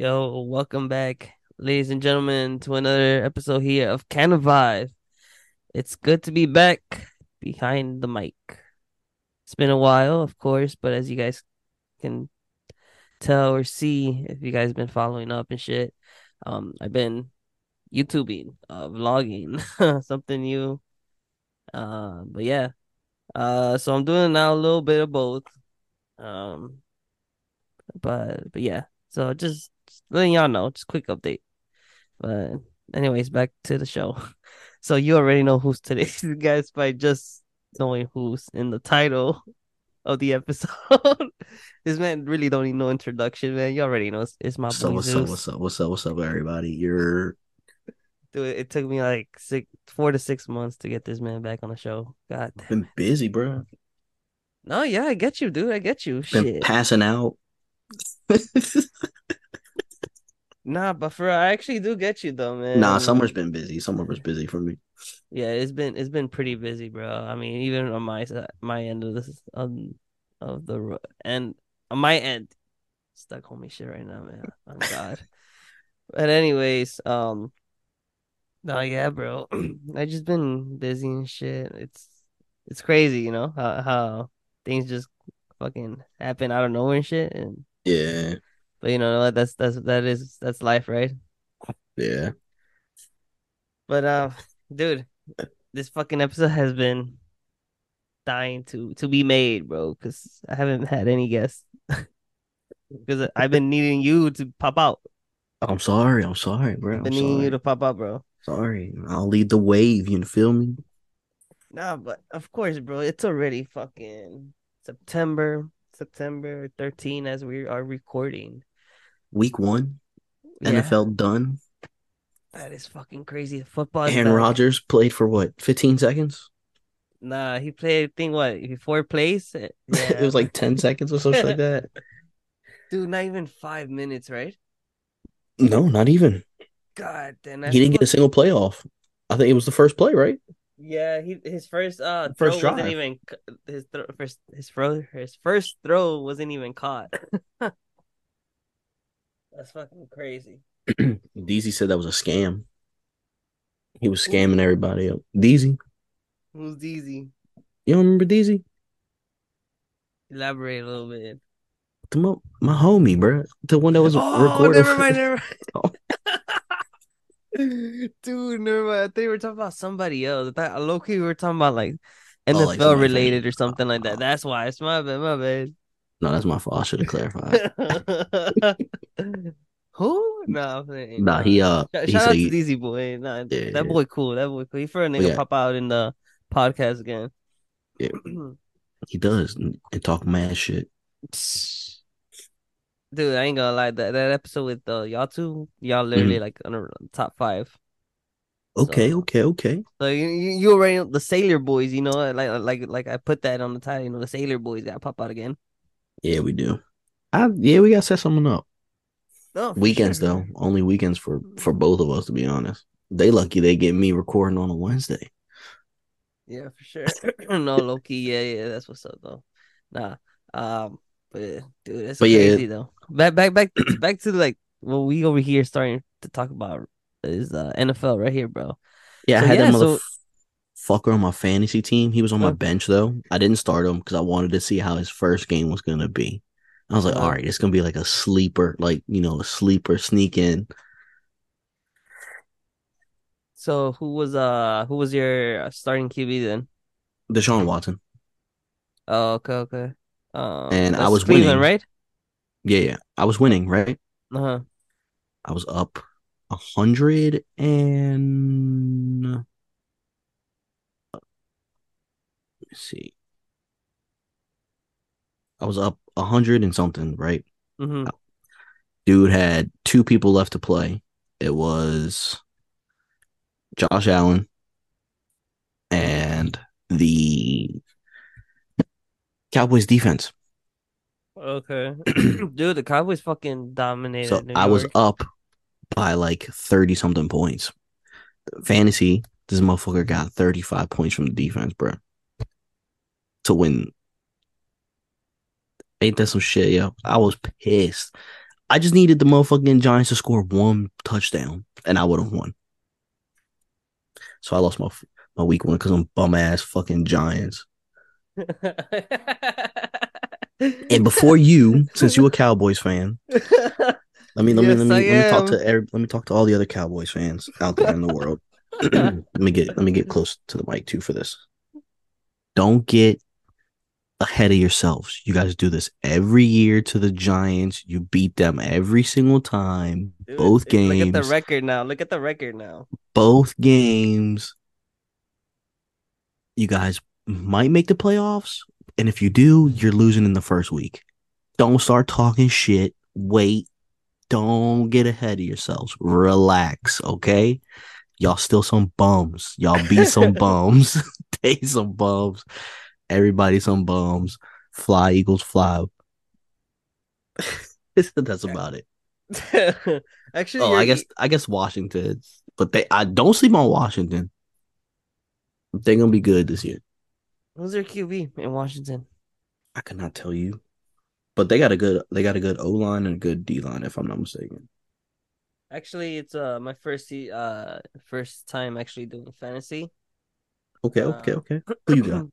Yo, welcome back, ladies and gentlemen, to another episode here of Canna Vibe. It's good to be back behind the mic. It's been a while, of course, but as you guys can tell or see, if you guys been following up and shit, um, I've been YouTubing, uh, vlogging, something new. Uh, but yeah, uh, so I'm doing now a little bit of both. Um, but but yeah, so just, letting y'all know, just quick update. But anyways, back to the show. So you already know who's today's guest by just knowing who's in the title of the episode. this man really don't need no introduction, man. You already know it's, it's my So boy what's Zeus. up? What's up? What's up? What's up, everybody? You're Dude, it took me like six, four to six months to get this man back on the show. God damn. been busy, bro. No, yeah, I get you, dude. I get you. Been Shit. passing out. Nah, but for I actually do get you though, man. nah, summer's been busy. Summer was busy for me. Yeah, it's been it's been pretty busy, bro. I mean, even on my my end of this um of the end on my end, stuck homie shit right now, man. Oh God. but anyways, um, no, yeah, bro. I just been busy and shit. It's it's crazy, you know how how things just fucking happen out of nowhere and shit. And Yeah, but you know what? That's that's that is that's life, right? yeah. But uh, dude, this fucking episode has been dying to to be made, bro. Because I haven't had any guests. Because I've been needing you to pop out. I'm sorry. I'm sorry, bro. I'm Been needing you to pop out, bro. Sorry. I'll lead the wave. You feel me? Nah, but of course, bro. It's already fucking September, September 13 as we are recording. Week one, Yeah, NFL done. that is fucking crazy. Football. Aaron. Rodgers played for what? 15 seconds? Nah, he played. I think what four plays. it was like 10 seconds or something like that. dude, not even five minutes, right? No, not even. God, then He didn't get a single playoff. I think it was the first play, right? Yeah, he his first uh First throw wasn't even his thro- first his throw his first throw wasn't even caught. That's fucking crazy. Deezy said that was a scam. He was scamming everybody up. Deezy, Who's Deezy? you don't remember Deezy? Elaborate a little bit. Mo- my homie, bro. The one that was Oh, recording. never mind, never Oh. mind. Dude, never mind. I think we were talking about somebody else. I thought low key we were talking about like Oh, NFL like related or something like Oh. that. That's why it's my bad, my bad. no, that's my fault. I should have clarified. Who? Saying, nah, he uh, Shout, he shout out to he, DZ boy. Nah, Yeah, that boy cool. That boy cool. He for a nigga yeah. pop out in the podcast again. Yeah. he does and talk mad shit. Dude, I ain't gonna lie. That that episode with uh, y'all two, y'all literally like on the top five. Okay, So- okay, okay. So you you already know the Sailor Boys, you know, like like like I put that on the title. You know, the Sailor Boys got pop out again. Yeah, we do. I yeah, we gotta set something up. No Weekends sure. though, only weekends for for both of us to be honest. They lucky they get me recording on a Wednesday. Yeah, for sure. no, low key, yeah, yeah, that's what's up though. Nah, um, but dude, that's But yeah. crazy though. Back, back, back, back to like what we over here starting to talk about is uh NFL right here, bro. Yeah, So, I had yeah, that so- motherfucker on my fantasy team. He was on my Uh. bench though. I didn't start him because I wanted to see how his first game was gonna be. I was like, Uh. all right, it's gonna be like a sleeper, like you know, a sleeper sneak in. So who was uh who was your starting QB then? Deshaun Watson. Oh, okay, okay. Um, And I was Cleveland, winning. right? Yeah, yeah. I was winning, right? Uh huh. I was up a hundred and let me see. I was up a hundred and something, right? hmm Dude had two people left to play. It was Josh Allen and the Cowboys defense. Okay, dude, the Cowboys fucking dominated. So New I was up by like 30 something points. Fantasy, this motherfucker got 35 points from the defense, bro. To win. Ain't that some shit, yo? I was pissed. I just needed the motherfucking Giants to score one touchdown, and I would have won. So I lost my my week one because I'm bum ass fucking Giants. and before you, since you're a Cowboys fan, let me let Yes, me let me, I let me talk to every, let me talk to all the other Cowboys fans out there in the world. let me get let me get close to the mic too for this. Don't get ahead of yourselves. You guys do this every year to the Giants. You beat them every single time. Dude, both Look at the record now. Look at the record now. both games. You guys might make the playoffs, and if you do, you're losing in the first week. Don't start talking shit. Wait. Don't get ahead of yourselves. Relax, okay? Y'all still some bums. Y'all be some bums. they some bums. Everybody some bums. Fly Eagles fly. That's about it. Actually, Oh, I guess I guess Washington, but they I don't sleep on Washington. They're gonna be good this year. Who's their QB in Washington? I cannot tell you, but they got a good they got a good O line and a good D line if I'm not mistaken. Actually, it's uh my first uh first time actually doing fantasy. Okay, Uh, okay, okay. Who you got?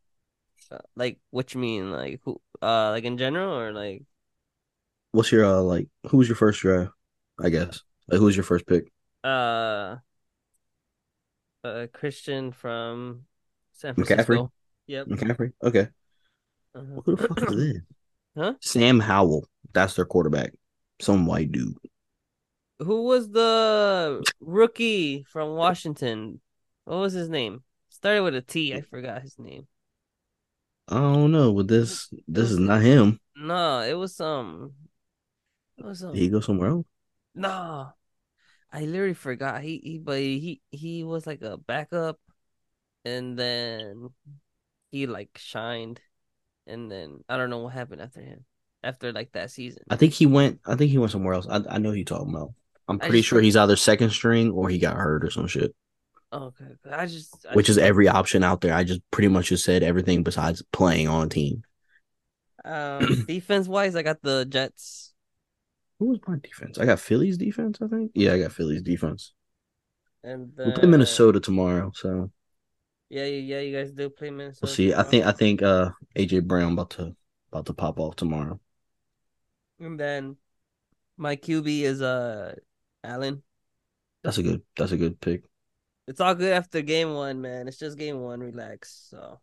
Uh, like what you mean? Like who? Uh, like in general or like What's your uh like? Who's your first draft? I guess like who's your first pick? uh, uh Christian from San? Francisco. Yep. McCaffrey. Okay. Uh-huh. Who the fuck is this? Huh? Sam Howell. That's their quarterback. Some white dude. Who was the rookie from Washington? What was his name? Started with a T. I forgot his name. I don't know, but this this is not him. No, it was um, it was um, Did he go somewhere else? no, I literally forgot. He he, but he he was like a backup, and then he like shined, and then I don't know what happened after him. After like that season, I think he went. I think he went somewhere else. I I know who you're talking about. I'm pretty just sure he's either second string or he got hurt or some shit. okay. I just I Which is every option out there. I just pretty much just said everything besides playing on a team. um defense wise. I got the Jets. Who was my defense? I got Philly's defense. I think. Yeah, I got Philly's defense. And We play then- Minnesota tomorrow, so Yeah, yeah, yeah. You guys do play Minnesota. we'll see. I think I think uh AJ Brown about to about to pop off tomorrow. And then my QB is uh Allen. That's a good. That's a good pick. It's all good after game one, man. It's just game one. Relax. So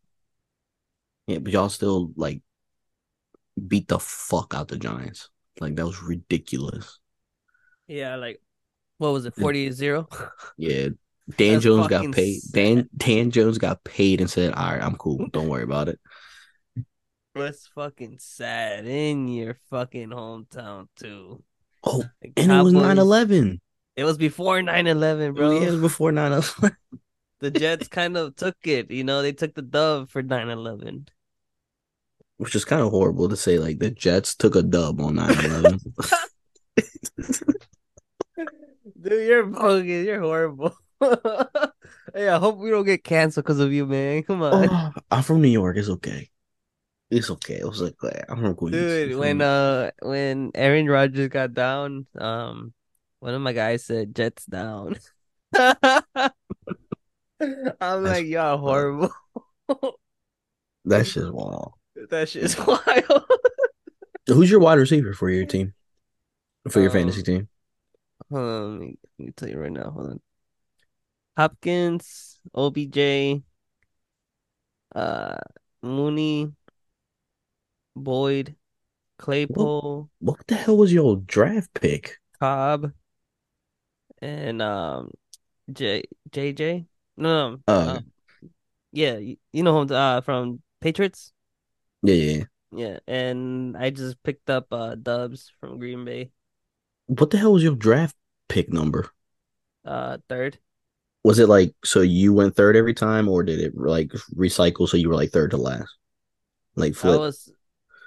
Yeah, but y'all still like beat the fuck out the Giants. Like that was ridiculous. yeah, like what was it, 40-0? Yeah. Dan That's Jones got paid. Dan Dan Jones got paid and said, "All right, I'm cool. Don't worry about it." That's fucking sad in your fucking hometown too. Oh, The and it was Cowboys- 9-11. It was before 9-11, bro. Bro, yeah, it was before 9-11. The Jets kind of took it, you know, they took the dub for 9-11. Which is kind of horrible to say. Like the Jets took a dub on 9-11. Dude, you're bogus. You're horrible. hey, I hope we don't get canceled because of you, man. Come on. oh, I'm from New York. It's okay. It's okay. I was like, "Yeah, I'm from Queens. Dude, when uh when Aaron Rodgers got down, um one of my guys said Jets down. I'm like, y'all horrible. that's just wild. that shit's wild. Who's your wide receiver for your team? For your fantasy Um, team? Hold on, let me, let me tell you right now. Hold on. Hopkins, OBJ, uh Mooney, Boyd, Claypool, What the hell was your draft pick? Cobb, and um J JJ. No, no. Uh, um, yeah, you, you know him uh from Patriots. yeah, yeah. yeah. Yeah, and I just picked up uh Doubs from Green Bay. What the hell was your draft pick number? Uh, third. Was it like so you went third every time, or did it like recycle so you were like third to last? Like I flip. was.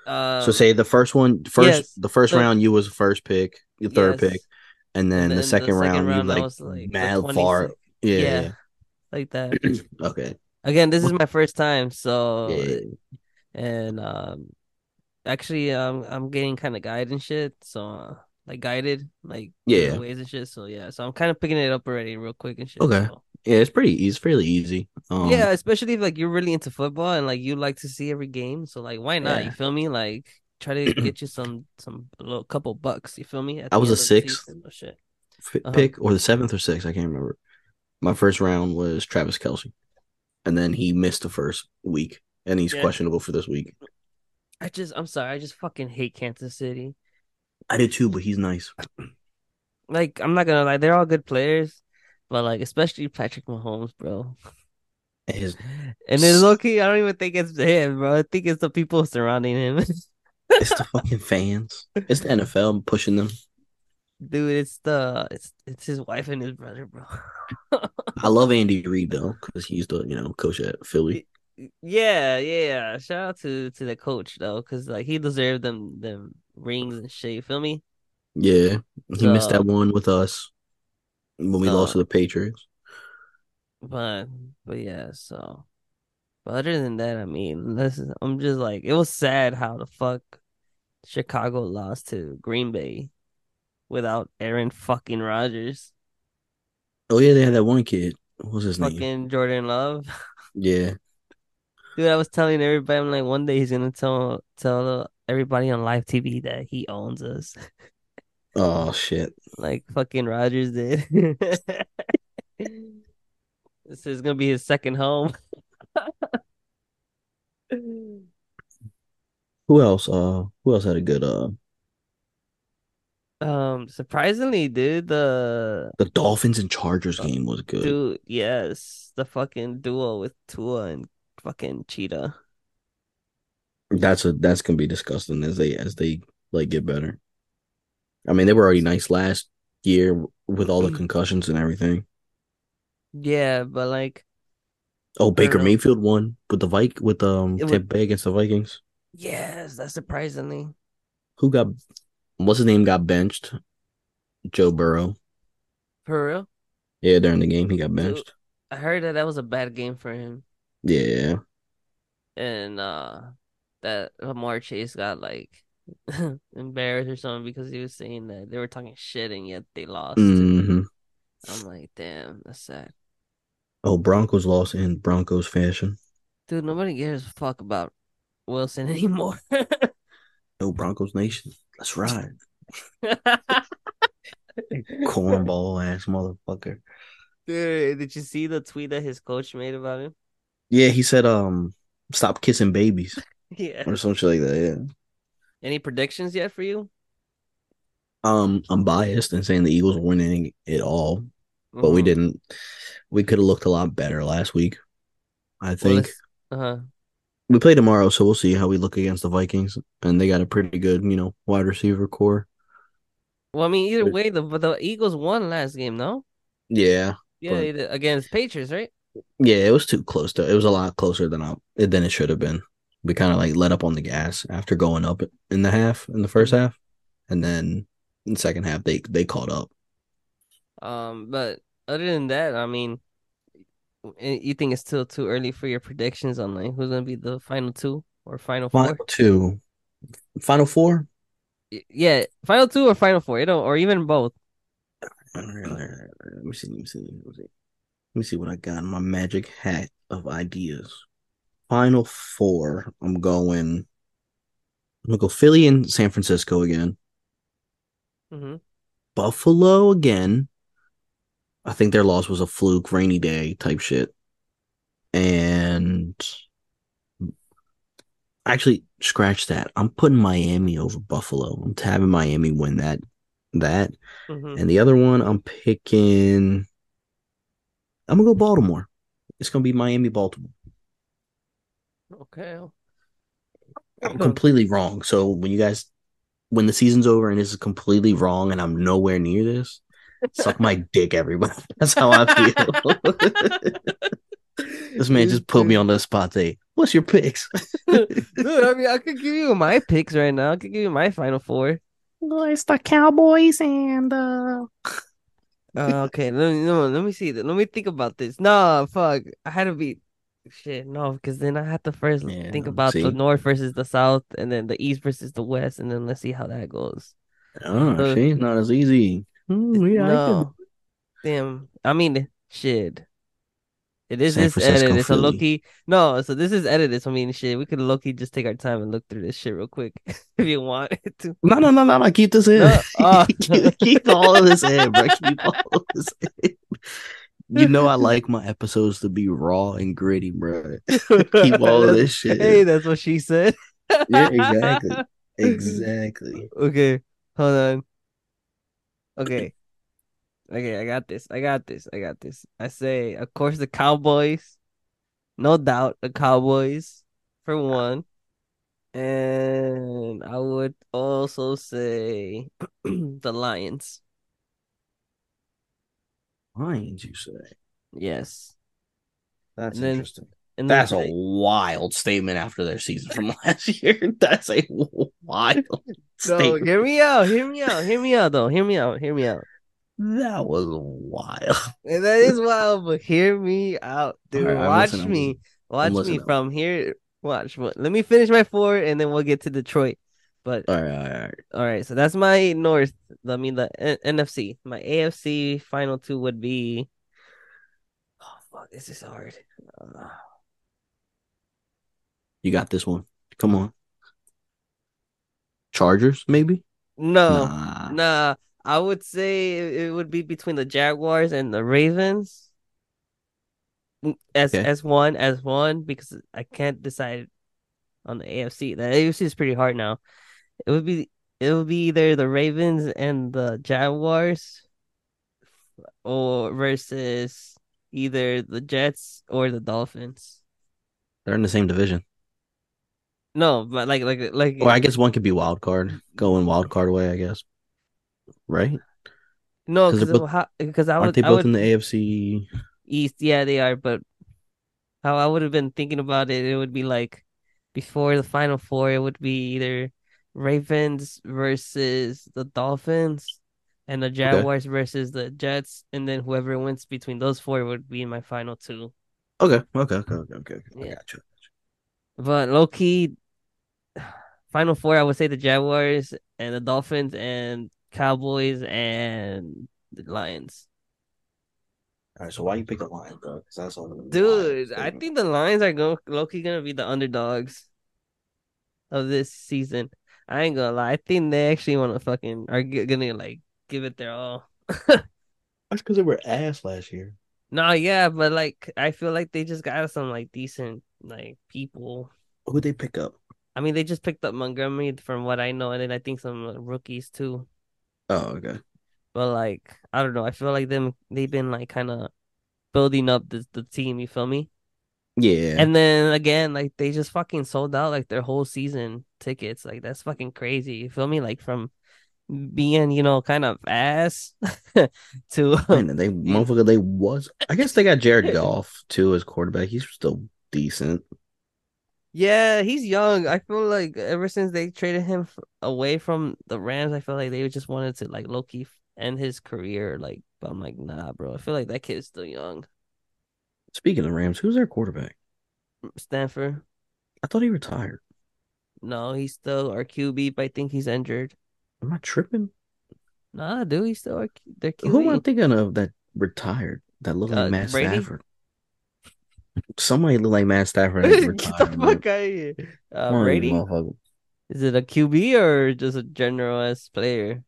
Um, so say the first one, first yes, the first the- round you was the first pick, your third yes, pick, and then, and the then second round, I you like, like mad far. Yeah, yeah, yeah. like that. okay. Again, this is my first time, so Yeah. and um, actually, um, I'm getting kind of guide and shit. So uh, like guided, like Yeah. ways and shit. So yeah, so I'm kind of picking it up already, real quick and shit. Okay. so. Yeah, it's pretty easy. It's fairly easy. Um, yeah, especially if like you're really into football and like you like to see every game. So like, why not? Yeah. You feel me? Like try to get you some some little couple bucks. You feel me? I was a sixth. season. Uh-huh. pick or the seventh or sixth. I can't remember. My first round was Travis Kelce, and then he missed the first week, and he's Yeah. questionable for this week. I just I'm sorry. I just fucking hate Kansas City. I did too, but he's nice. Like I'm not gonna lie, they're all good players, but like especially Patrick Mahomes, bro. His And it's Loki, I don't even think it's him, bro. I think it's the people surrounding him. it's the fucking fans. It's the NFL pushing them. Dude, it's the it's it's his wife and his brother, bro. I love Andy Reid though, because he's the you know coach at Philly. Yeah, yeah. Shout out to to the coach though, because like he deserved them them rings and shit. You feel me? Yeah, he missed that one with us when we So- lost to the Patriots. But but yeah, so but other than that, I mean, this is, I'm just like it was sad how the fuck Chicago lost to Green Bay without Aaron fucking Rodgers, Oh yeah, they had that one kid. What was his name? fucking Jordan Love. Yeah, Dude, I was telling everybody, I'm like, one day he's gonna tell tell everybody on live TV that he owns us, oh shit. like fucking Rodgers did. this is gonna be his second home. Who else? Uh, who else had a good? Uh, Um, surprisingly, dude, the the Dolphins and Chargers game was good. dude, yes, the fucking duo with Tua and fucking Cheetah. That's a that's gonna be disgusting as they as they like get better. I mean, they were already nice last year with all the concussions and everything. Yeah, but like, Oh, Baker. Mayfield won with the Vik with um Tampa Bay against the Vikings. yes, that's surprisingly. Who got what's his name got benched? Joe Burrow. For real, Yeah, during the game he got benched. I heard that that was a bad game for him, Yeah. and uh, that Lamar Chase got like embarrassed or something because he was saying that they were talking shit and yet they lost. hmm I'm like, damn, that's sad. Oh, Broncos lost in Broncos fashion. Dude, nobody gives a fuck about Wilson anymore. No Broncos Nation. Let's ride. Cornball ass motherfucker. Dude, did you see the tweet that his coach made about him? Yeah, he said um stop kissing babies Yeah. or some shit like that. Yeah. Any predictions yet for you? Um, I'm biased in saying the Eagles are winning it all, but we Mhm. didn't. We could have looked a lot better last week. I think Uh huh. we play tomorrow, so we'll see how we look against the Vikings, and they got a pretty good, you know, wide receiver core. Well, I mean, either way, the the Eagles won last game, no? Yeah, Yeah, But- against Patriots, right? yeah, it was too close to. It was a lot closer than I than it should have been. We kind of like let up on the gas after going up in the half in the 1st Mhm. half, and then in the second half they they caught up. Um, but other than that, I mean, you think it's still too early for your predictions on like who's gonna be the final two or final four? Final two, final four. Yeah, final two or final four, you know, or even both. Let me see. Let me see. Let me see. Let me see what I got in my magic hat of ideas. Final four. I'm going. I'm gonna go Philly and San Francisco again. hmm Buffalo again. I think their loss was a fluke, rainy day type shit. And actually, scratch that. I'm putting Miami over Buffalo. I'm having Miami win that. That hmm and the other one, I'm picking. I'm gonna go Baltimore. It's gonna be Miami, Baltimore. Okay. I'm completely wrong. So when you guys, when the season's over and this is completely wrong, and I'm nowhere near this, suck my dick, everybody. That's how I feel. this man just put me on the spot. Say, what's your picks? Dude, I mean, I could give you my picks right now. I could give you my final four. Well, it's the Cowboys and uh Uh, okay, let me no, let me see. Let me think about this. No, fuck, I had to be shit. No, because then I have to first Yeah, think about see? the north versus the south, and then the east versus the west, and then let's see how that goes. Oh, So, she's not as easy. Hmm, yeah, I could. damn. I mean, shit. It is San this Francisco, edit. It's a. Loki. No, so this is edited. So I mean, shit. We could Loki just take our time and look through this shit real quick if you want to. No, no, no, no, no. Keep this in. No, uh, keep, keep all of this in, bro. Keep all of this in. You know I like my episodes to be raw and gritty, bro. Keep all of this shit. Hey, that's what she said. Yeah, exactly. Exactly. Okay, hold on. Okay. Okay, I got this. I got this. I got this. I say, of course, the Cowboys. No doubt, the Cowboys for one. And I would also say the Lions. Lions, you say? Yes. That's And then- interesting. And That's a wild statement after their season from last year. That's a wild so statement. hear me out. Hear me out. Hear me out, though. Hear me out. Hear me out. That was wild. And that is wild, but hear me out, dude. Alright, I'm Watch me. Watch me from here. Watch. What? Let me finish my four, and then we'll get to Detroit. But All right, all right, all right. all right, so that's my North. I mean the N- NFC. My AFC final two would be. Oh fuck! This is hard. Uh, You got this one. Come on. Chargers, maybe? no, Nah. nah. I would say it it would be between the Jaguars and the Ravens. Mm, As Okay. as one as one because I can't decide on the AFC. The AFC is pretty hard now. It would be it would be either the Ravens and the Jaguars, or versus either the Jets or the Dolphins. They're in the same division. No, but like like like Well, I guess one could be wild card, going wild card way, I guess. Right? no because both- how because I Aren't they both would in the AFC? East. Yeah, they are. But how I would have been thinking about it, it would be like before the Final Four, it would be either Ravens versus the Dolphins and the Jaguars versus the Jets, and then whoever wins between those four would be in my final two. Okay, okay, okay, okay, okay. okay. I got you. But low key, final four, I would say the Jaguars and the Dolphins and Cowboys and the Lions. All right, so why you pick the Lions, bro? Because that's all. Dude, I think the Lions are go- low key gonna be the underdogs of this season. I ain't gonna lie. I think they actually want to fucking are gonna like give it their all. that's because they were ass last year. No, yeah, but like I feel like they just got some like decent like people. Who'd they pick up? I mean, they just picked up Montgomery from what I know, and then I think some uh, rookies too. Oh, okay. But like I don't know. I feel like them they've been like kind of building up the the team. You feel me? Yeah. And then again, like they just fucking sold out like their whole season tickets. Like that's fucking crazy. You feel me? Like from being, you know, kind of ass to Man, they motherfucker, they was. I guess they got Jared Goff too as quarterback. He's still decent. yeah, he's young. I feel like ever since they traded him away from the Rams, I feel like they just wanted to like low key end his career. Like, but I'm like, nah, bro. I feel like that kid's still young. Speaking of Rams, who's their quarterback? Stanford. I thought he retired. No, he's still our QB, but I think he's injured. Am I tripping? Nah, dude, he's still our, Q- their QB. Who am I thinking of that retired? That looked like Uh, Matt Brady? Stafford. Somebody look like Matt Stafford. Get the fuck out of here. Uh, Brady? Is it a QB or just a general as player?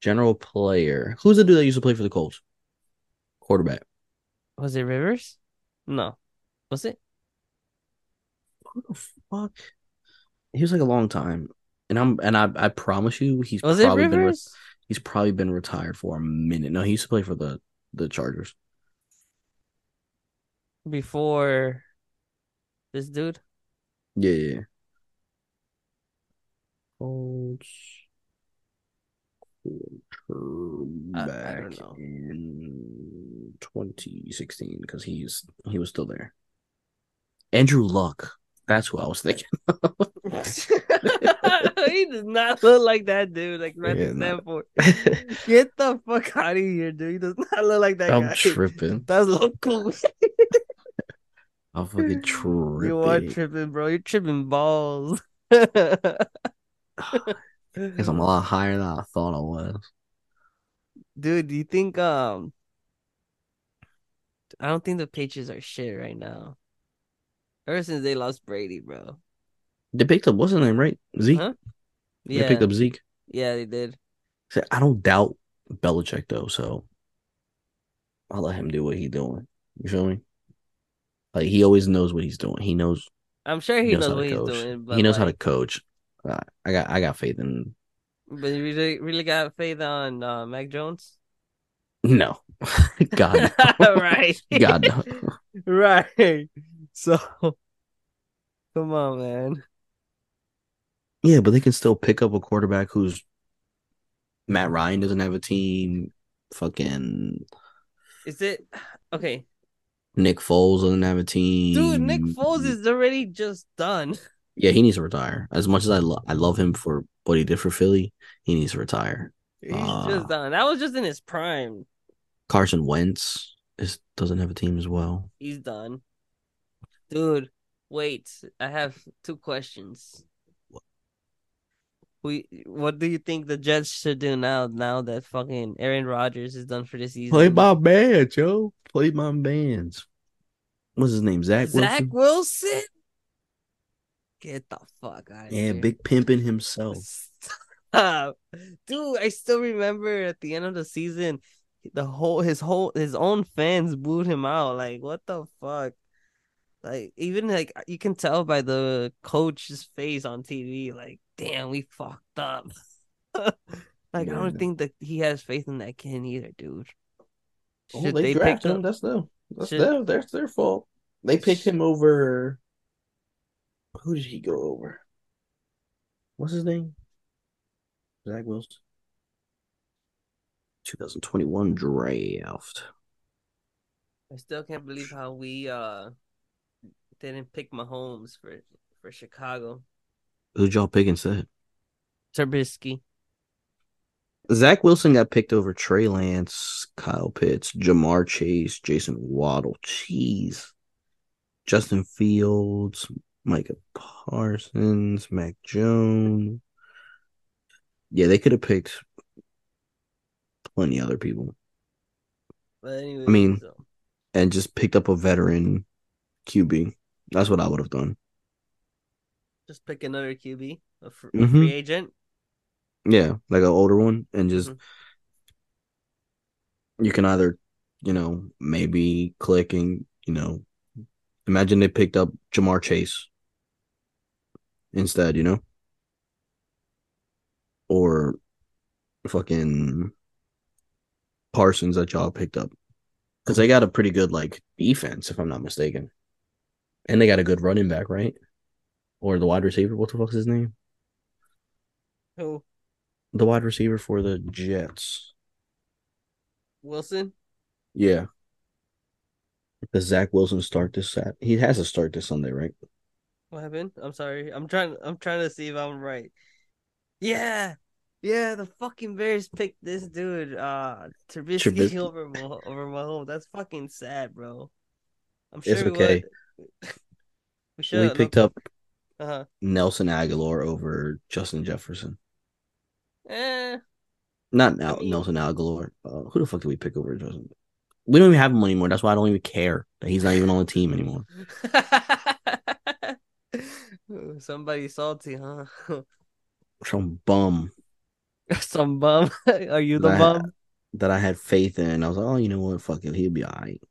General player. Who's the dude that used to play for the Colts? Quarterback. Was it Rivers? No. Was it? Who the fuck? He was like a long time, and I'm and I I promise you, he's Was probably been re- he's probably been retired for a minute. No, he used to play for the the Chargers. Before this dude? Yeah, yeah. Colts quarterback don't know. in 2016 because he's he was still there. Andrew Luck. That's who I was thinking. he does not look like that dude. Like Matthew Yeah, no. Stanford. Get the fuck out of here, dude. He does not look like that I'm guy. tripping. That's local. I'm fucking tripping. You are tripping, bro. You're tripping balls. Because I'm a lot higher than I thought I was. Dude, do you think um I don't think the Patriots are shit right now. Ever since they lost Brady, bro. They picked up what's his name, right? Zeke. Huh? They picked up Zeke. yeah, they did. I don't doubt Belichick though, so I'll let him do what he's doing. You feel me? Like he always knows what he's doing. He knows I'm sure he, he knows, knows, what he's coach. doing, he knows how to coach. Uh, I got I got faith in But you really, really got faith on uh, Mac Jones, no. God no. right? God no. right. So, come on, man. Yeah, but they can still pick up a quarterback who's Matt Ryan doesn't have a team. Fucking Is it okay, Nick Foles doesn't have a team. dude? Nick Foles is already just done. Yeah, he needs to retire. As much as I lo- I love him for what he did for Philly, he needs to retire. He's Ah. just done. That was just in his prime. Carson Wentz is doesn't have a team as well. He's done, dude. Wait, I have two questions. We, what do you think the Jets should do now? Now that fucking Aaron Rodgers is done for the season. Play my bands, yo. Play my bands. What's his name? Zach Zach Wilson. Wilson. Get the fuck out of Yeah, here. big pimping himself. Stop. Dude, I still remember at the end of the season, the whole his whole his own fans booed him out. Like, what the fuck? Like, even like you can tell by the coach's face on TV, like, damn, we fucked up. like, I don't think that he has faith in that kid either, dude. Oh, Should they, pick drafted him. up- That's them. That's Should- them. That's their fault. They picked him over. Who did he go over? What's his name? Zach Wilson. 2021 draft. I still can't believe how we uh didn't pick Mahomes for for Chicago. Who'd y'all pick instead? Trubisky. Zach Wilson got picked over Trey Lance, Kyle Pitts, Ja'Marr Chase, Jason Waddle. Jeez. Justin Fields, Micah Parsons, Mac Jones. Yeah, they could have picked plenty other people But anyway, I mean- so, and just picked up a veteran QB. That's what I would have done. just pick another QB, a, fr- a Mhm. free agent. Yeah, like an older one, and just Mhm. you can either, you know, maybe click and you know, imagine they picked up Ja'Marr Chase instead, you know, or fucking Parsons that y'all picked up because they got a pretty good like defense, if I'm not mistaken, and they got a good running back, right? Or the wide receiver. What the fuck's his name? Who? The wide receiver for the Jets. Wilson. Yeah. Does Zach Wilson start this Sat? He has to start this Sunday, right? What happened? I'm sorry. I'm trying. I'm trying to see if I'm right. Yeah, yeah. The fucking Bears picked this dude, uh, Trubisky, Trubisky. over Mah- over Mahomes. That's fucking sad, bro. I'm sure It's we okay. would. we we picked up Uh huh. Nelson Agholor over Justin Jefferson. Eh. Not now, mean- Nelson Agholor. Uh, who the fuck did we pick over Justin? We don't even have him anymore. That's why I don't even care that he's not even on the team anymore. Somebody salty, huh? Some bum Some bum. Are you the That- bum? that I had faith in. I was like, oh, you know what? Fuck it. He'll be all right.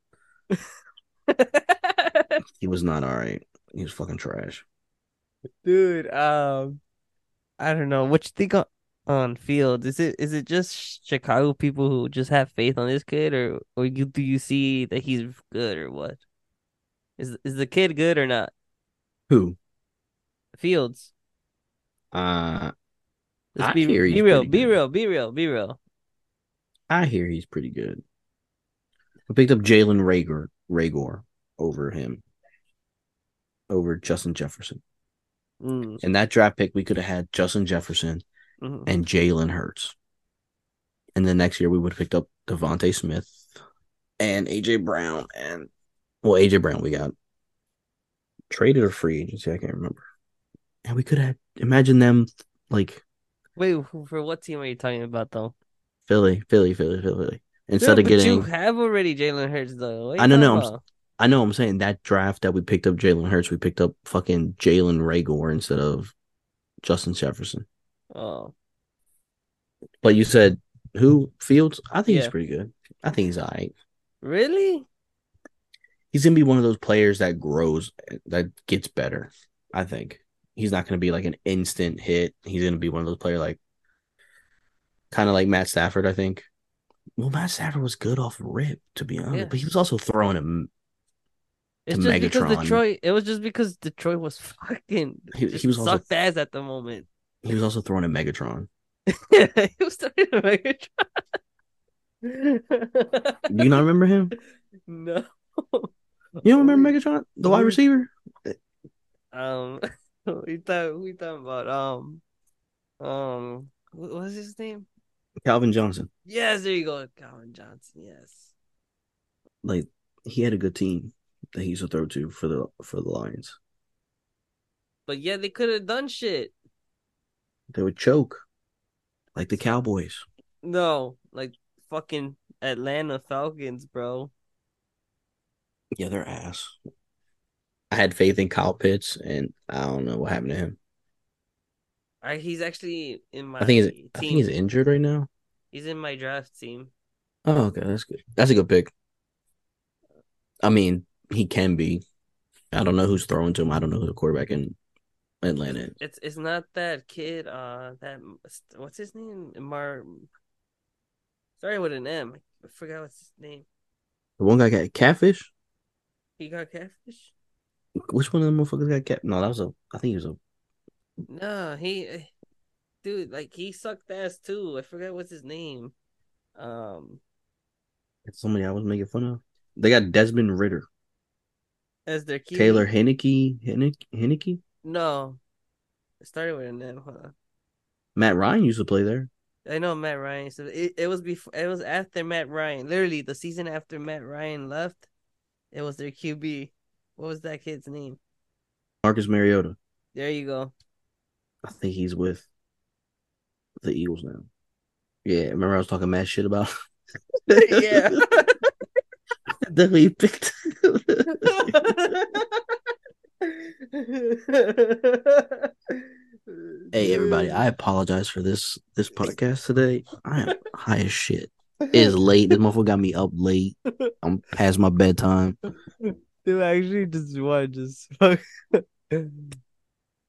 He was not all right. He was fucking trash. Dude, um, I don't know. What you think on, on Fields? Is it is it just Chicago people who just have faith on this kid, or or you do you see that he's good or what? Is is the kid good or not? Who? Fields. Uh, Let's I be, hear be real, be real, be real, be real. I hear he's pretty good. I picked up Jalen Reagor, Reagor over him, over Justin Jefferson. Mm, In that draft pick, we could have had Justin Jefferson mhm. and Jalen Hurts. And then next year, we would have picked up DeVonta Smith and AJ Brown. And well, AJ Brown, we got traded or free agency. I can't remember. And we could have imagine them Like Wait, for what team are you talking about though? Philly, Philly, Philly, Philly. Philly. Instead of getting, you have already Jalen Hurts though. I don't know. about? I know I'm saying that draft that we picked up Jalen Hurts, we picked up fucking Jalen Reagor instead of Justin Jefferson. Oh, But you said who Fields? I think he's pretty good. I think he's all right. really? He's gonna be one of those players that grows, that gets better. I think he's not gonna be like an instant hit. He's gonna be one of those players like, kind of like Matt Stafford. I think. Well, Matt Stafford was good off rip, to be honest, Yeah. but he was also throwing him. It's to just because Megatron. Detroit. It was just because Detroit was fucking. He- he was also- sucked ass at the moment. He was also throwing a Megatron. he was starting to make Do you not remember him? No. You don't remember Megatron, the wide receiver? Um, we thought we talking about um, um, what was his name? Calvin Johnson. Yes, there you go, Calvin Johnson. Yes. Like he had a good team that he used to throw to for the for the Lions. But yeah, they could have done shit. They would choke, like the Cowboys. No, like fucking Atlanta Falcons, bro. Yeah, they're ass. I had faith in Kyle Pitts, and I don't know what happened to him. I, he's actually in my I think he's team. I think he's injured right now. He's in my draft team. Oh, okay, that's good. That's a good pick. I mean, he can be. I don't know who's throwing to him. I don't know who the quarterback in Atlanta is. It's it's not that kid. Uh, that what's his name? Mar. Sorry, with an M. I forgot what's his name. The one guy got catfish. He got catfish. Which one of them motherfuckers got kept? No, that was a. I think he was a. No, he, dude, like he sucked ass too. I forgot what's his name. Um, it's Somebody I was making fun of. They got Desmond Ridder, as their QB. Taylor Heinicke, Heinicke. No, it started with an M. Hold on. Matt Ryan used to play there. I know Matt Ryan. So it, it was before. It was after Matt Ryan. Literally, the season after Matt Ryan left, it was their QB. What was that kid's name? Marcus Mariota. There you go. I think he's with the Eagles now. Yeah, remember I was talking mad shit about. yeah. we picked. hey everybody, I apologize for this this podcast today. I am high as shit. It is late. This motherfucker got me up late. I'm past my bedtime. Dude, I actually just want just fuck.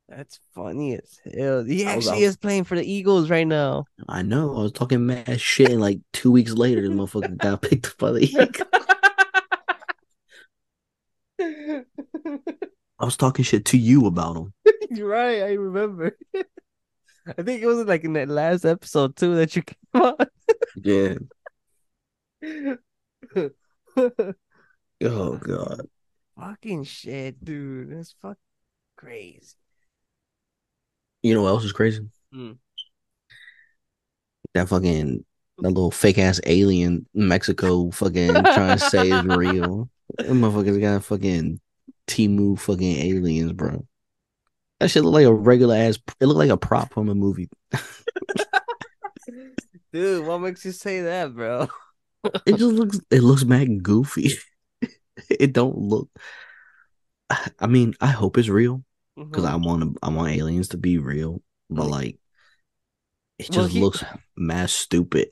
That's funny as hell. He I was- I actually was- is playing for the Eagles right now. I know. I was talking mad shit, and like two weeks later, the motherfucker got picked up by the Eagles. I was talking shit to you about him. You're right. I remember. I think it was like in that last episode too that you came on. Yeah. Oh god. Fucking shit, dude. That's fuck crazy. You know what else is crazy? Hmm. That fucking that little fake ass alien Mexico fucking trying to say is real. Them motherfuckers got fucking Temu fucking aliens, bro. That shit look like a regular ass. It looked like a prop from a movie. Dude, what makes you say that, bro? It just looks. It looks mad goofy. it don't look. I mean, I hope it's real because I Mhm. want to. I want aliens to be real, but like, it Well, just he- looks mad stupid.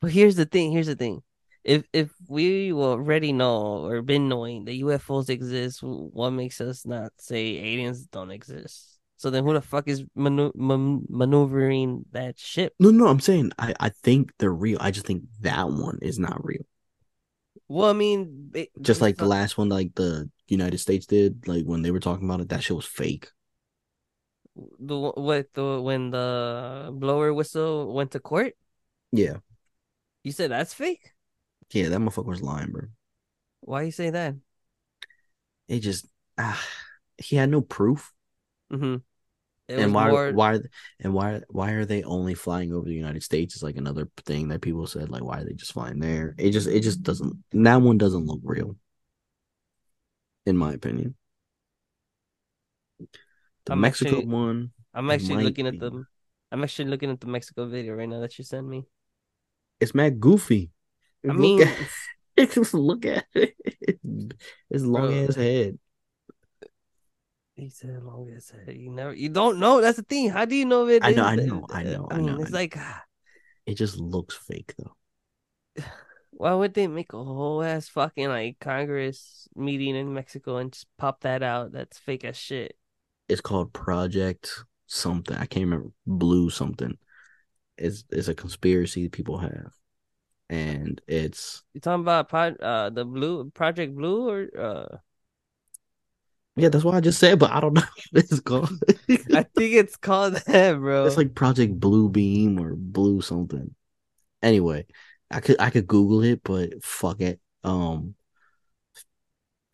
But here's the thing. Here's the thing. If if we already know or been knowing that UFOs exist, what makes us not say aliens don't exist? So then, who the fuck is manu- man- maneuvering that ship? No, no, I'm saying I, I think they're real. I just think that one is not real. Well, I mean, ba- Just like the last one, like the United States did, like when they were talking about it, that shit was fake. the what the when the blower whistle went to court. Yeah, You said that's fake. yeah, that motherfucker was lying, bro. Why you say that? It just ah, he had no proof. Mm-hmm. It and why more. why and why why are they only flying over the United States is like another thing that people said like why are they just flying there? It just it just doesn't that one doesn't look real. In my opinion. The I'm Mexico actually- one I'm actually looking at be. them. I'm actually looking at the Mexico video right now that you sent me. It's mad goofy. I Look mean, at- Just look at it. It's long Bro. ass head. He said long as. You never, you don't know. That's the thing. How do you know it I know, is- I know, I know, I I mean, know, I it's know. like, It just looks fake though. why would they make a whole ass fucking like Congress meeting in Mexico and just pop that out? That's fake as shit. It's called Project something. I can't remember. Blue something. It's it's a conspiracy people have, and it's You talking about pod, uh the blue Project Blue or uh yeah. That's what I just said, but I don't know what it's called. I think it's called that, bro. It's like Project Blue Beam or Blue something. Anyway, I could I could Google it, but fuck it. Um,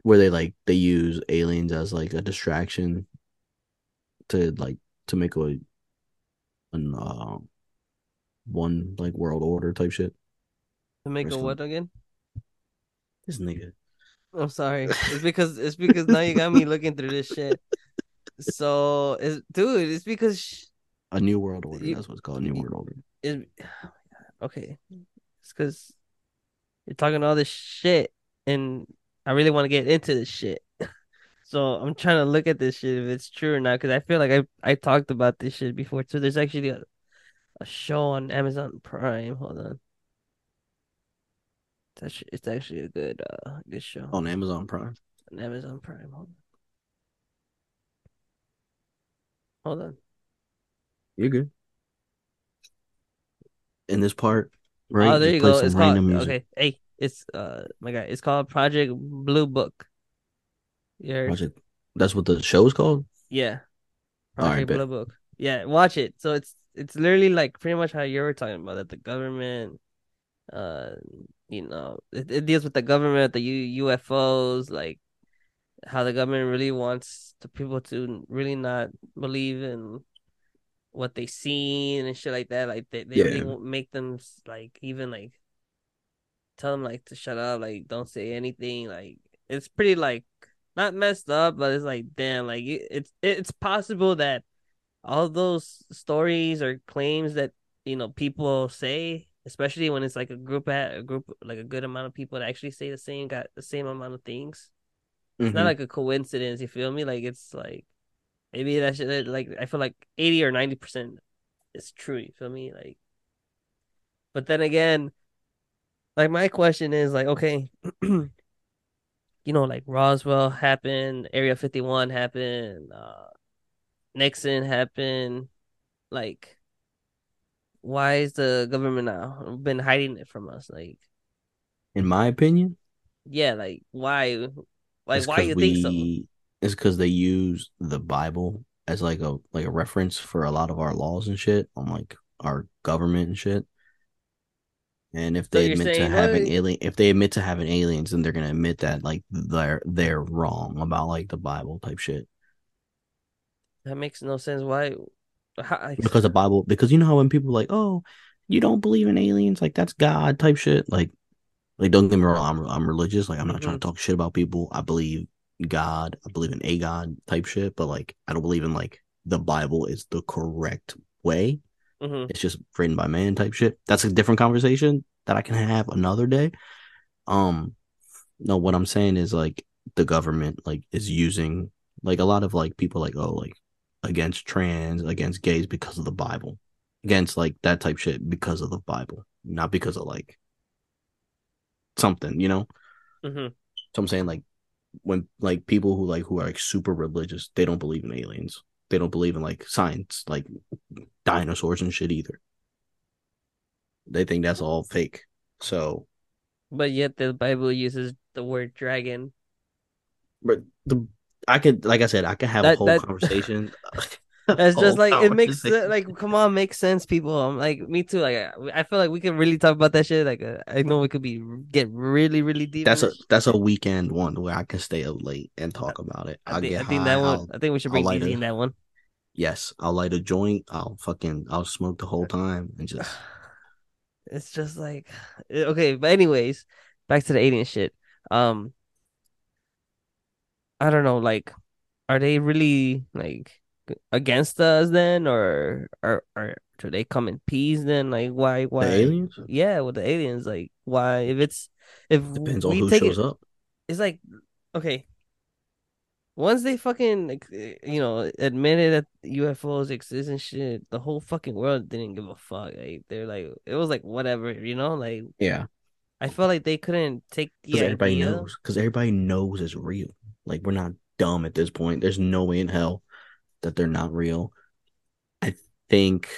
where they like they use aliens as like a distraction to like to make a an uh, one like world order type shit. to make a what again? This nigga. I'm sorry. It's because it's because now you got me looking through this shit. So, it's, dude, it's because sh- A new world order. You- That's what's it's called. New you- world order. it, okay, it's because you're talking all this shit, and I really want to get into this shit. So I'm trying to look at this shit if it's true or not, because I feel like I I talked about this shit before. So there's actually a, a show on Amazon Prime. Hold on. It's actually, it's actually a good uh good show On Amazon Prime. on Amazon Prime. Hold on. Hold on. You're good. In this part, right? oh, there you go. It's called music. okay. Hey, it's uh my guy. It's called Project Blue Book. Heard? Project. That's what the show is called. Yeah. Project bet. Blue Book. Yeah, watch it. So it's it's literally like pretty much how you were talking about that the government uh you know it, it deals with the government, the U- UFOs, like how the government really wants the people to really not believe in what they seen and shit like that. Like they, they Yeah. won't make them like even like tell them like to shut up, like don't say anything. Like it's pretty like not messed up, but it's like damn, like it- it's it's possible that all those stories or claims that you know people say, especially when it's like a group at a group like a good amount of people that actually say the same got the same amount of things. It's not Mhm. like a coincidence. You feel me? Like it's like maybe that should like I feel like eighty or ninety percent is true. You feel me? Like, but then again, like my question is like, okay, you know, like Roswell happened, Area Fifty One happened, uh, Nixon happened, like. Why is the government now been hiding it from us? Like, In my opinion, yeah, like why, like it's why you think so? It's because they use the Bible as like a like a reference for a lot of our laws and shit on like our government and shit. And if they you're admit to having what? alien, if they admit to having aliens, then they're gonna admit that like they're they're wrong about like the Bible type shit. That makes no sense. Why? Because the Bible, because you know how when people are like, oh, you don't believe in aliens, like that's God type shit. Like, like don't get me wrong, I'm I'm religious. Like I'm not trying Mhm. to talk shit about people. I believe God. I believe in a God type shit. But like, I don't believe in like the Bible is the correct way. Mhm. It's just written by man type shit. That's a different conversation that I can have another day. Um, no, what I'm saying is like the government like is using like a lot of like people like oh like against trans against gays because of the Bible, against like that type shit because of the Bible, not because of like something, you know. Mhm. So I'm saying like when like people who like who are like super religious, they don't believe in aliens. They don't believe in like science, like dinosaurs and shit either. They think that's all fake. So, But yet the Bible uses the word dragon. but the I could, like I said, I could have a whole that- conversation. That's just like it makes like come on, makes sense, people. I'm like me too. Like I, I feel like we could really talk about that shit. Like uh, I know we could be get really really deep. that's a that's a weekend one where I can stay up late and talk about it. I I'll think get I think high, that one. I'll- I think we should bring DZ a- in that one. yes, I'll light a joint. I'll fucking I'll smoke the whole time and just It's just like okay, but anyways, back to the alien shit. Um, I don't know. Like, are they really like against us then, or or or do they come in peace then? Like why why? The aliens Yeah, with the aliens, like why? If it's if depends on who shows it, up. it's like okay. Once they fucking like, you know admitted that UFOs exist and shit, the whole fucking world didn't give a fuck. Like they're like it was like whatever, you know. Like Yeah, I felt like they couldn't take the because everybody knows. Because everybody knows it's real. Like we're not dumb at this point. There's no way in hell that they're not real. I think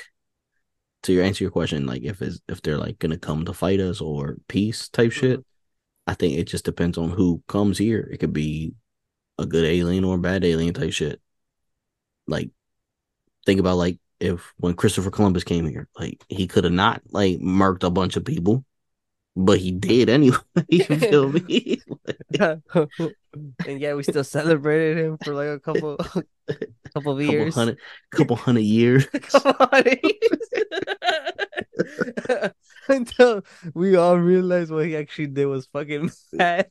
to your answer your question, like if it's if they're like gonna come to fight us or peace type shit, Mhm. I think it just depends on who comes here. It could be a good alien or a bad alien type shit. Like think about like if when Christopher Columbus came here, like he could have not like murked a bunch of people, but he did anyway. you feel me? and yeah, we still celebrated him for like a couple couple of couple years. hundred couple hundred years. Come on. Until we all realized what he actually did was fucking bad.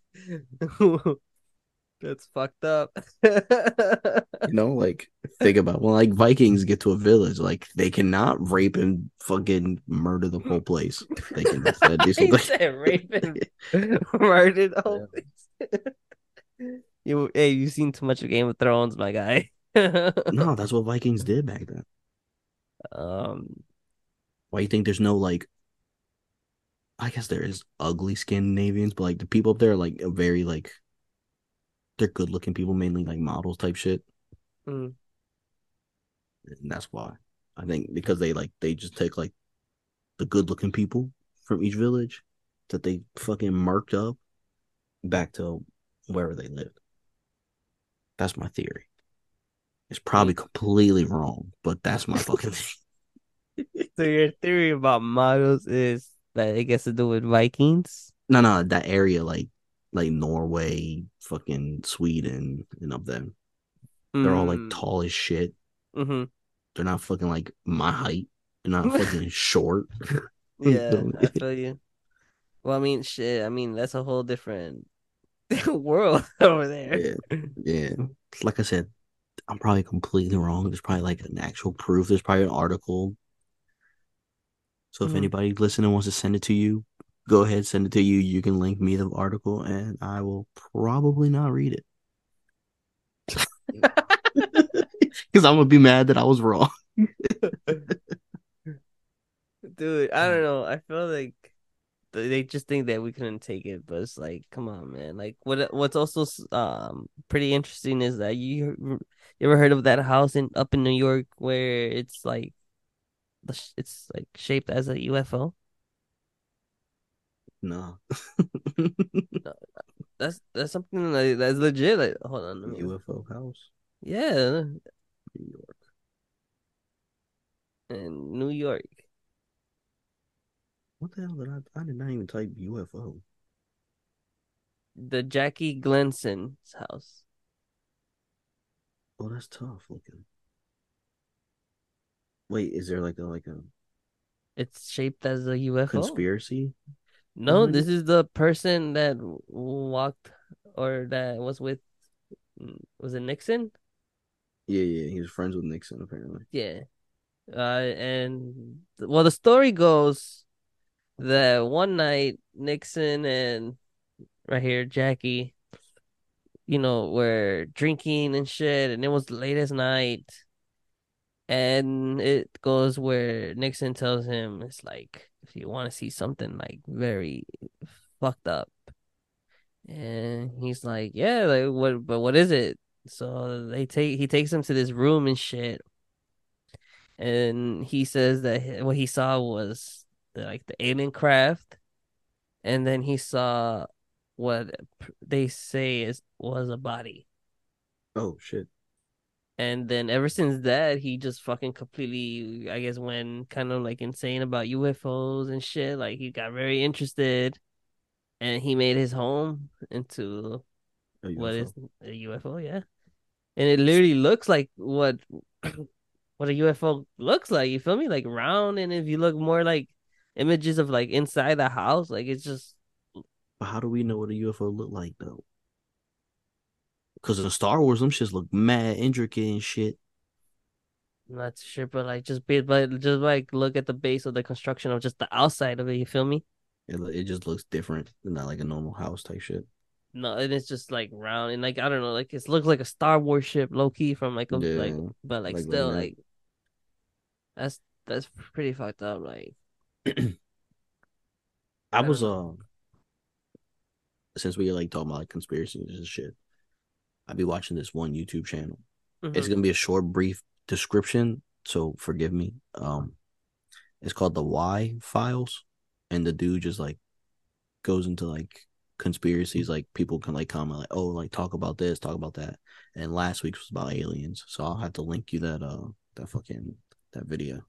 That's fucked up. You know, like think about when like Vikings get to a village, like they cannot rape and fucking murder the whole place. They can instead do something. said rape and murder the whole place. You, hey, you seen too much of Game of Thrones, my guy. no, that's what Vikings did back then. Um, Why you think there's no like? I guess there is ugly Scandinavians, but like the people up there are like a very like they're good looking people, mainly like models type shit. mm, And that's why. I think because they like they just take like the good looking people from each village that they fucking marked up back to wherever they lived. That's my theory. It's probably completely wrong, but that's my fucking so your theory about models is that it gets to do with Vikings? no no that area like like Norway, fucking Sweden, and up them. They're all like Mm, tall as shit. mhm. They're not fucking like my height. They're not fucking short. Yeah, I feel you. Well, I mean, shit. I mean, that's a whole different world over there. Yeah. Yeah. Like I said, I'm probably completely wrong. There's probably like an actual proof. There's probably an article. So if Mhm. anybody listening wants to send it to you, go ahead, send it to you. You can link me the article and I will probably not read it. Because I'm gonna be mad that I was wrong. Dude, I don't know. I feel like they just think that we couldn't take it, but it's like, come on, man. Like, what? What's also um pretty interesting is that you you ever heard of that house in up in New York where it's like it's like shaped as a UFO? No. That's that's something like, that's legit. Like, hold on, let me- UFO house. yeah, New York. And New York. What the hell did I I did not even type UFO. the Jackie Gleason's house. Oh, that's tough looking. Wait, is there like a like a It's shaped as a UFO. conspiracy? No, behind this is the person that walked or that was with mm, was it Nixon? Yeah, yeah, he was friends with Nixon apparently. Yeah. Uh and well the story goes that one night Nixon and right here Jackie you know were drinking and shit and it was late as night and it goes where Nixon tells him it's like you want to see something like very fucked up. And he's like yeah like what but what is it? So they take he takes him to this room and shit. And he says that what he saw was like the alien craft. And then he saw what they say is was a body. Oh shit. And then ever since that, he just fucking completely, I guess, went kind of like insane about UFOs and shit. Like he got very interested, and he made his home into what is a UFO, yeah. And it literally looks like what what a UFO looks like. You feel me? Like round, and if you look more like images of like inside the house, like it's just But how do we know what a UFO look like though? Because in Star Wars, them shits look mad intricate and shit. I'm not sure, but like just be, but just like look at the base of the construction of just the outside of it. You feel me? It, it just looks different, not like a normal house type shit. No, and it's just like round and like I don't know, like it looks like a Star Wars ship, low key from like a Yeah, like, but like like still at- like that's that's pretty fucked up. Like I I was um, uh since we like talking about like conspiracies and shit, I'd be watching this one YouTube channel. It's mhm. gonna be a short, brief description, so forgive me. Um, it's called the Why Files, and the dude just like goes into like conspiracies. Like people can like comment like, oh, like talk about this, talk about that. And last week's was about aliens, so I'll have to link you that uh that fucking that video.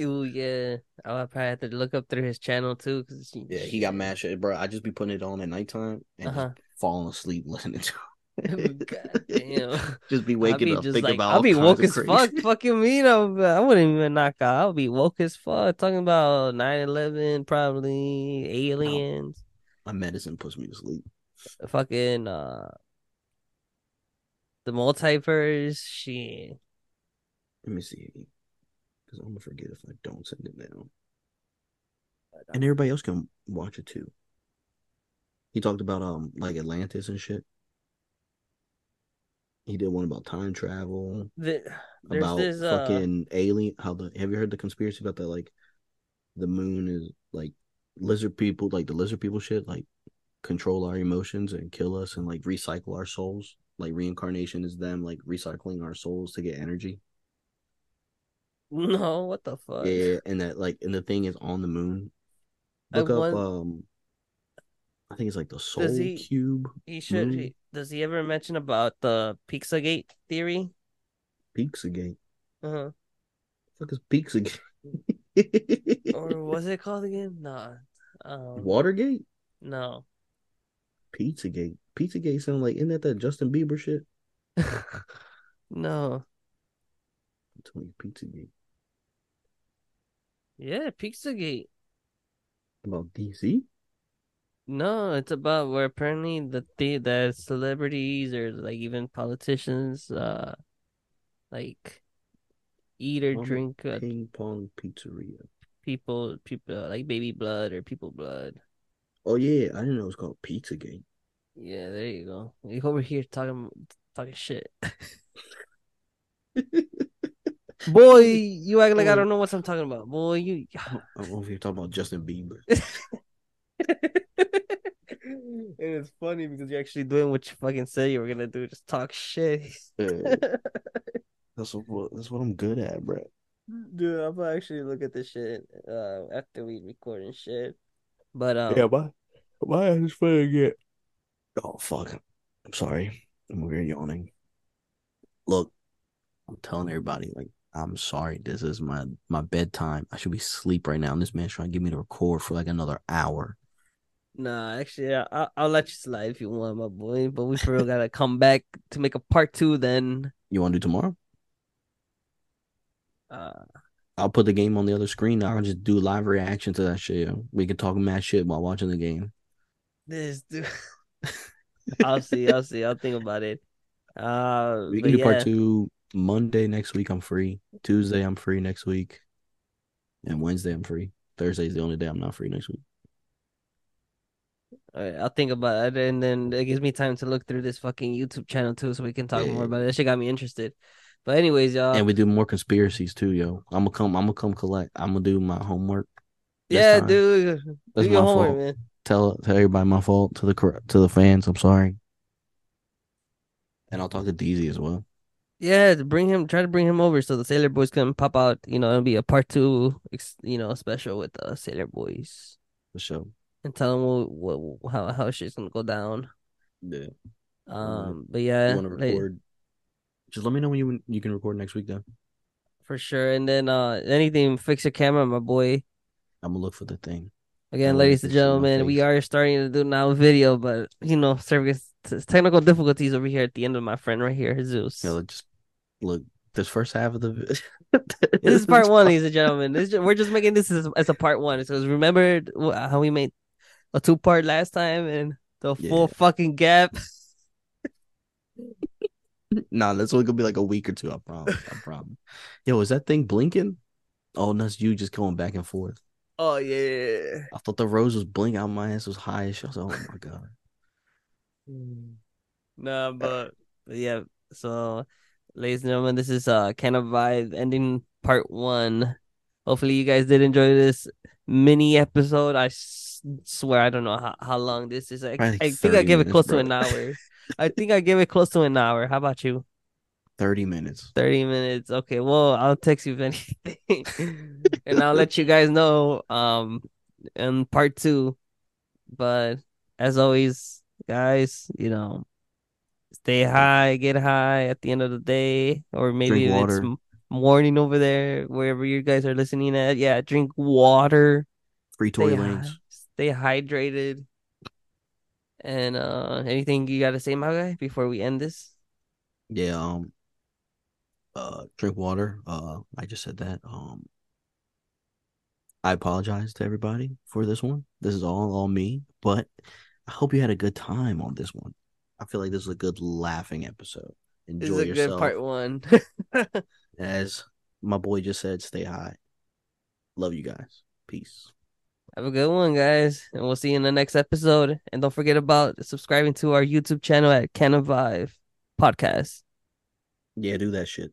Oh yeah, I'll probably have to look up through his channel too. Cause Yeah, he got mad shit, bro. I just be putting it on at nighttime and Uh-huh. falling asleep listening to. God damn. just be waking be up just thinking like about. I'll be woke as fuck. Fucking me though. but I wouldn't even knock out. I'll be woke as fuck talking about 9-11, probably aliens, My medicine puts me to sleep. fucking uh the multiverse. Shit. Let me see, because I'm gonna forget if I don't send it now. And everybody else can watch it too. He talked about um like Atlantis and shit. He did one about time travel, The, about this uh fucking alien. How the have you heard the conspiracy about that? Like the moon is like lizard people, like the lizard people shit, like control our emotions and kill us and like recycle our souls. Like reincarnation is them like recycling our souls to get energy. no, what the fuck? Yeah, and that like and the thing is on the moon. I Look up want- um I think it's like the soul he- cube He should. He, does he ever mention about the Pizzagate theory? Pizzagate. Uh-huh. Fuck is Pizzagate? Or was it called again? Nah. Um, Watergate? No. Pizzagate. Pizzagate sound like isn't that that Justin Bieber shit? no. I'm telling you, Pizzagate. Yeah, Pizzagate. About DC? No, it's about where apparently the the that celebrities or like even politicians uh like eat or drink uh, Ping pong pizzeria. people people like baby blood or people blood. Oh yeah, I didn't know it was called Pizzagate. Yeah, there you go. You over here talking talking shit. Boy, you act like I don't know what I'm talking about. Boy, you I don't know if you're talking about Justin Bieber. and it's funny because you're actually doing what you fucking said you were gonna do, just talk shit. Yeah. that's what that's what I'm good at, bro. Dude, I'm gonna actually look at this shit uh after we record and shit. But um my my ass is finna get. Oh fuck! I'm sorry. I'm over here yawning. Look, I'm telling everybody, like, I'm sorry. This is my my bedtime. I should be asleep right now. And this man's trying to get me to record for like another hour. Nah, actually I- I'll, I'll let you slide if you want, my boy. But we for real gotta come back to make a part two then. You want to do tomorrow? Uh I'll put the game on the other screen. I'll just do live reaction to that shit. We can talk mad shit while watching the game. this dude. I'll see, I'll see, I'll think about it. Uh We can do yeah. part two Monday next week. I'm free. Tuesday I'm free next week, and Wednesday I'm free. Thursday's the only day I'm not free next week. Right, I'll think about it, and then it gives me time to look through this fucking YouTube channel too, so we can talk Yeah. more about it. That shit got me interested. But anyways, y'all. and we do more conspiracies too, yo. I'm gonna come. I'm gonna come collect. I'm gonna do my homework. yeah, time. dude. That's do your my homework, fault. man. Tell tell everybody my fault to the to the fans. I'm sorry. And I'll talk to DZ as well. Yeah, bring him. Try to bring him over so the Sailor Boys can pop out. You know, it'll be a part two. You know, special with the Sailor Boys, For sure. And tell them what, what how how shit's gonna go down. Yeah. Um, but yeah, want to record? Just let me know when you you can record next week. Then for sure. And then uh, anything, fix your camera, my boy. I'm gonna look for the thing. Again, ladies and can see my gentlemen, we are starting to do now video, but you know, service technical difficulties over here at the end of my friend right here, Zeus. Yeah, look, just look. This first half of the This is part one, ladies and gentlemen. This we're just making this as, as a part one because remember how we made a two part last time and the full fucking gap. nah, that's only gonna be like a week or two. I promise. I promise. Yo, is that thing blinking? Oh, and that's you just going back and forth. Oh yeah. I thought the rose was blinking out. My ass was high. I was, oh my god. Nah, but, but yeah. So, ladies and gentlemen, this is uh Canna Vibe ending part one. Hopefully, you guys did enjoy this mini episode. I swear I don't know how, how long this is. I, like I think I 30 gave it close to an hour. I think I gave it close to an hour. How about you? 30 minutes. 30 minutes. Okay, well, I'll text you if anything. and I'll let you guys know um in part 2. But as always, guys, you know, stay high, get high at the end of the day or maybe it's morning over there wherever you guys are listening at. Yeah, drink water. Free Tory Lanez. Stay hydrated. And uh anything you got to say, my guy, before we end this? Yeah, um uh drink water. Uh I just said that. Um I apologize to everybody for this one. This is all all me, but I hope you had a good time on this one. I feel like this is a good laughing episode. This Enjoy is a yourself. good part 1. As my boy just said, stay high. Love you guys. Peace. Have a good one, guys, and we'll see you in the next episode. And don't forget about subscribing to our YouTube channel at Canna Vibe Podcast. Yeah, do that shit.